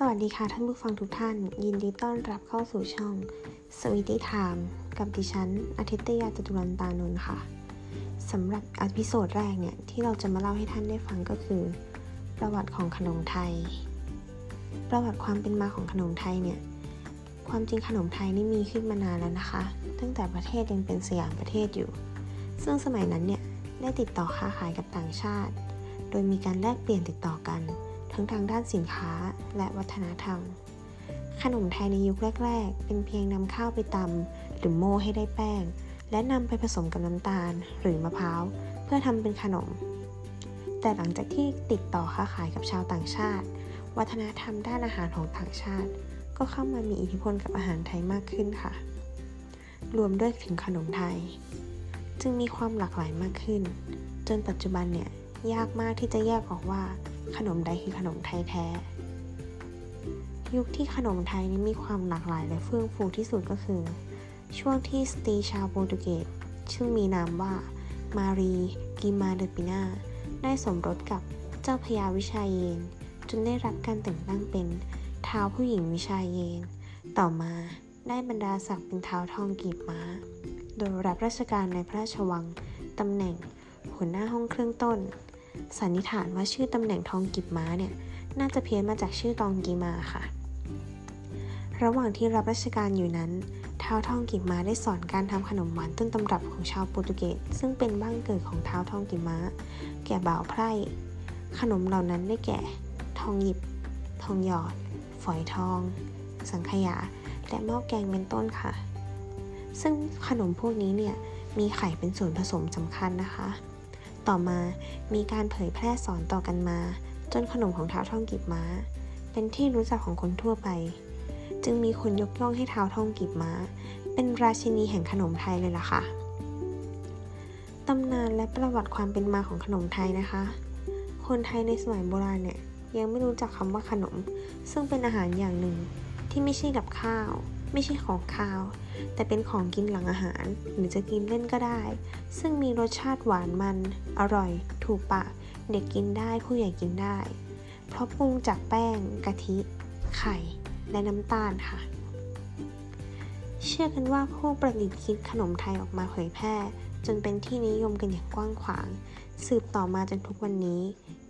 สวัสดีค่ะท่านผู้ฟังทุกท่าน ยินดีต้อนรับเข้าสู่ช่อง Sweetie Time กับดิฉันอาทิตยาจตุรันตานนท์ค่ะสำหรับ episode แรกเนี่ย ที่เราจะมาเล่าให้ท่านได้ฟังก็คือ ประวัติของขนมไทย ประวัติความเป็นมาของขนมไทยเนี่ย ความจริงขนมไทยนี่มีขึ้นมานานแล้วนะคะ ตั้งแต่ประเทศยังเป็นสยามประเทศอยู่ ซึ่งสมัยนั้นเนี่ยได้ติดต่อค้าขายกับต่างชาติ โดยมีการแลกเปลี่ยนติดต่อกัน ทั้งทางด้านสินค้าและวัฒนธรรม ขนมไทยในยุคแรก ๆ เป็นเพียงนำข้าวไปตำหรือโม่ให้ได้แป้ง และนำไปผสมกับน้ำตาลหรือมะพร้าว เพื่อทำเป็นขนม แต่หลังจากที่ติดต่อค้าขายกับชาวต่างชาติ วัฒนธรรมด้านอาหารของต่างชาติ ก็เข้ามามีอิทธิพลกับอาหารไทยมากขึ้นค่ะ รวมด้วยถึงขนมไทย จึงมีความหลากหลายมากขึ้น จนปัจจุบันเนี่ยยากมากที่จะแยกออกว่า ขนมใดคือขนมไทยแท้ ยุคที่ขนมไทยนี้มีความหลากหลายและเฟื่องฟูที่สุดก็คือ ช่วงที่สตรีชาวโปรตุเกสซึ่งมีนามว่ามารีกิมาเดปินาได้สมรสกับเจ้าพญาวิชาเยน จนได้รับการแต่งตั้งเป็นเท้าวผู้หญิงวิชาเยน ต่อมาได้บรรดาศักดิ์เป็นเท้าวทองกีบม้า โดยรับราชการในพระราชวังตำแหน่งหัวหน้าห้องเครื่องต้น สันนิษฐานว่าชื่อตำแหน่งทองกิบม้าเนี่ยน่าจะเพี้ยนมาจากชื่อตองกีมาค่ะ ระหว่างที่รับราชการอยู่นั้นท้าวทองกิบม้าได้สอนการทำขนมหวานต้นตำรับของชาวโปรตุเกสซึ่งเป็นบ้านเกิดของท้าวทองกิบม้าแก่บ่าวไพร่ ขนมเหล่านั้นได้แก่ ทองหยิบ ทองหยอด ฝอยทอง สังขยา และหม้อแกงเป็นต้นค่ะ ซึ่งขนมพวกนี้เนี่ยมีไข่เป็นส่วนผสมสำคัญนะคะ ต่อมามีการเผยแพร่สอนต่อกันมา จนขนมของเท้าวทองกีบม้า เป็นที่รู้จักของคนทั่วไป จึงมีคนยกย่องให้เท้าวทองกีบม้า เป็นราชินีแห่งขนมไทยเลยล่ะค่ะตำนานและประวัติความเป็นมาของขนมไทยนะคะ คนไทยในสมัยโบราณเนี่ยยังไม่รู้จักคำว่าขนม ซึ่งเป็นอาหารอย่างหนึ่งที่ไม่ใช่กับข้าว ไม่ใช่ของข้าว แต่เป็นของกินหลังอาหาร หรือจะกินเล่นก็ได้ ซึ่งมีรสชาติหวานมัน อร่อย ถูกปากเด็กกินได้ผู้ใหญ่กินได้ เพราะปรุงจากแป้ง กะทิ ไข่ และน้ำตาลค่ะ เชื่อกันว่าผู้ประดิษฐ์คิดขนมไทยออกมาเผยแพร่ จนเป็นที่นิยมกันอย่างกว้างขวาง สืบต่อมาจนทุกวันนี้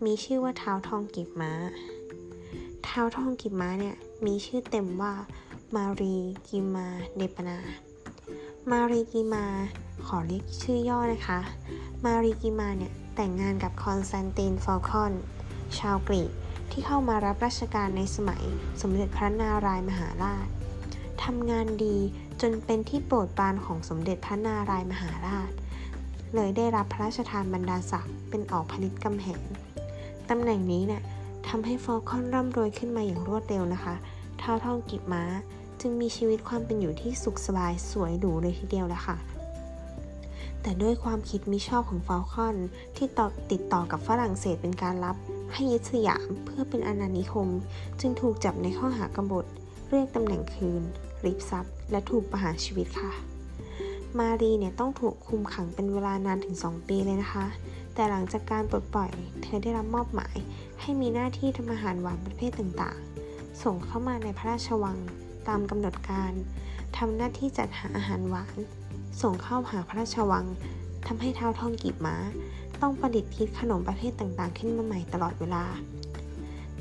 มีชื่อว่าท้าวทองกีบม้า ท้าวทองกีบม้าเนี่ยมีชื่อเต็มว่า มารีกีมาร์ เดอ ปีนา มารีกีมาร์ขอเรียกชื่อย่อนะคะ มารีกีมาร์เนี่ยแต่งงานกับคอนสแตนตินฟอลคอน ชาวกรีกที่เข้ามารับราชการในสมัยสมเด็จพระนารายณ์มหาราชทำงานดีจนเป็นที่โปรดปรานของสมเด็จพระนารายณ์มหาราช เลยได้รับพระราชทานบรรดาศักดิ์เป็นออกพระฤทธิ์กำแหงตำแหน่งนี้เนี่ยทำให้ฟอลคอนร่ำรวยขึ้นมาอย่างรวดเร็วนะคะ ท้าวทองกีบม้า จึงมีชีวิตความเป็นอยู่ที่สุขสบายสวยหรูเลยทีเดียวแหละค่ะแต่ด้วยความคิดมิชอบของฟอลคอนที่ติดต่อกับฝรั่งเศสเป็นการลับ ให้ยึดสยามเพื่อเป็นอาณานิคม จึงถูกจับในข้อหากบฏ เรียกตำแหน่งคืน ริบทรัพย์ และถูกประหารชีวิตค่ะ มารีเนี่ยต้องถูกคุมขังเป็นเวลานานถึง 2 ปีเลยนะคะ แต่หลังจากการปลดปล่อย เธอได้รับมอบหมาย ให้มีหน้าที่ทำอาหารหวานประเภทต่างๆ ส่งเข้ามาในพระราชวังตามกำหนดการทำหน้าที่จัดหาอาหารหวาน ส่งเข้าหาพระราชวังทำให้เท้าทองกีบม้า ต้องประดิษฐ์คิดขนมประเภทต่างๆ ขึ้นมาใหม่ตลอดเวลา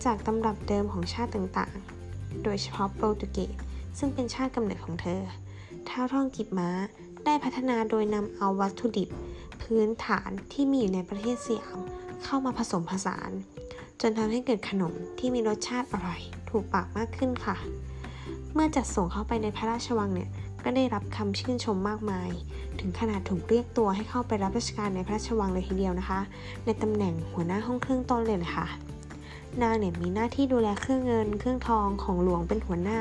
จากตำรับเดิมของชาติต่างๆ โดยเฉพาะโปรตุเกสซึ่งเป็นชาติกำเนิดของเธอ เท้าทองกีบม้าได้พัฒนาโดยนำเอาวัตถุดิบ พื้นฐานที่มีอยู่ในประเทศสยามเข้ามาผสมผสาน จนทำให้เกิดขนมที่มีรสชาติอร่อย ถูกปากมากขึ้นค่ะ เมื่อจัดส่งเข้าไปในพระราชวังเนี่ยก็ได้รับคำชื่นชมมากมาย ถึงขนาดถูกเรียกตัวให้เข้าไปรับราชการในพระราชวังเลยทีเดียวนะคะ ในตำแหน่งหัวหน้าห้องเครื่องต้นเลยนะคะนางเนี่ยมีหน้าที่ดูแลเครื่องเงิน เครื่องทองของหลวงเป็นหัวหน้า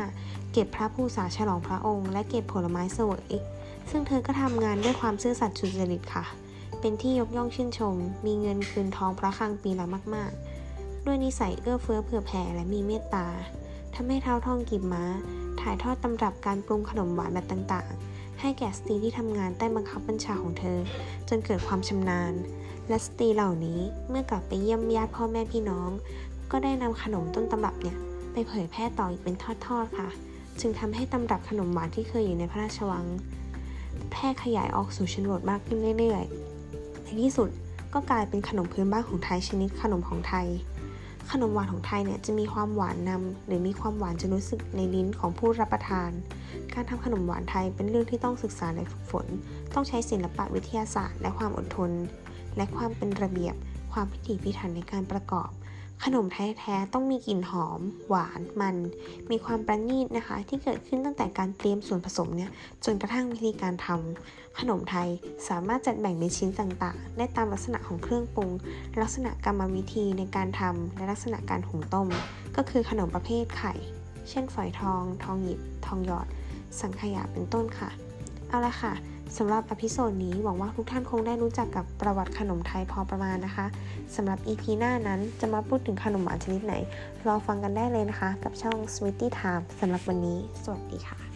เก็บพระผู้สาฉลองพระองค์และเก็บผลไม้เสวยซึ่งเธอก็ทำงานด้วยความซื่อสัตย์สุจริตค่ะ เป็นที่ยกย่องชื่นชม มีเงินคืนทองพระคลังปีละมาก ๆ ด้วยนิสัยเอื้อเฟื้อเผื่อแผ่และมีเมตตาทำให้เท้าทองกีบม้า ถ่ายทอดตำรับการปรุงขนมหวานแบบต่างๆ ให้แก่สตรีที่ทำงานใต้บังคับบัญชาของเธอ จนเกิดความชำนาญ และสตรีเหล่านี้เมื่อกลับไปเยี่ยมญาติพ่อแม่พี่น้อง ก็ได้นำขนมต้นตำรับเนี่ยไปเผยแพร่ต่ออีกเป็นทอดๆค่ะ จึงทำให้ตำรับขนมหวานที่เคยอยู่ในพระราชวัง แพร่ขยายออกสู่ชนบทมากขึ้นเรื่อยๆในที่สุดก็กลายเป็นขนมพื้นบ้านของไทยชนิดขนมของไทย ขนมหวานของไทยเนี่ยจะมีความหวานนำหรือมีความหวานจนรู้สึกในลิ้นของผู้รับประทาน การทำขนมหวานไทยเป็นเรื่องที่ต้องศึกษาและฝึกฝน ต้องใช้ศิลปะวิทยาศาสตร์ และความอดทน และความเป็นระเบียบ ความพิถีพิถันในการประกอบ ขนมไทยแท้ต้องมีกลิ่นหอม หวานมัน มีความประณีตนะคะ ที่เกิดขึ้นตั้งแต่การเตรียมส่วนผสมเนี่ยจนกระทั่งวิธีการทำขนมไทยสามารถจัดแบ่งเป็นชิ้นต่างๆ ได้ตามลักษณะของเครื่องปรุง ลักษณะกรรมวิธีในการทำและลักษณะการหุงต้ม ก็คือขนมประเภทไข่ เช่นฝอยทอง ทองหยิบ ทองหยอด สังขยาเป็นต้นค่ะ เอาละค่ะ สำหรับ episode นี้หวังว่าทุกท่านคงได้รู้จักกับประวัติขนมไทยพอประมาณนะคะสำหรับ EP หน้านั้นจะมาพูดถึงขนมหวานชนิดไหน รอฟังกันได้เลยนะคะ กับช่อง Sweetie Time สำหรับวันนี้ สวัสดีค่ะ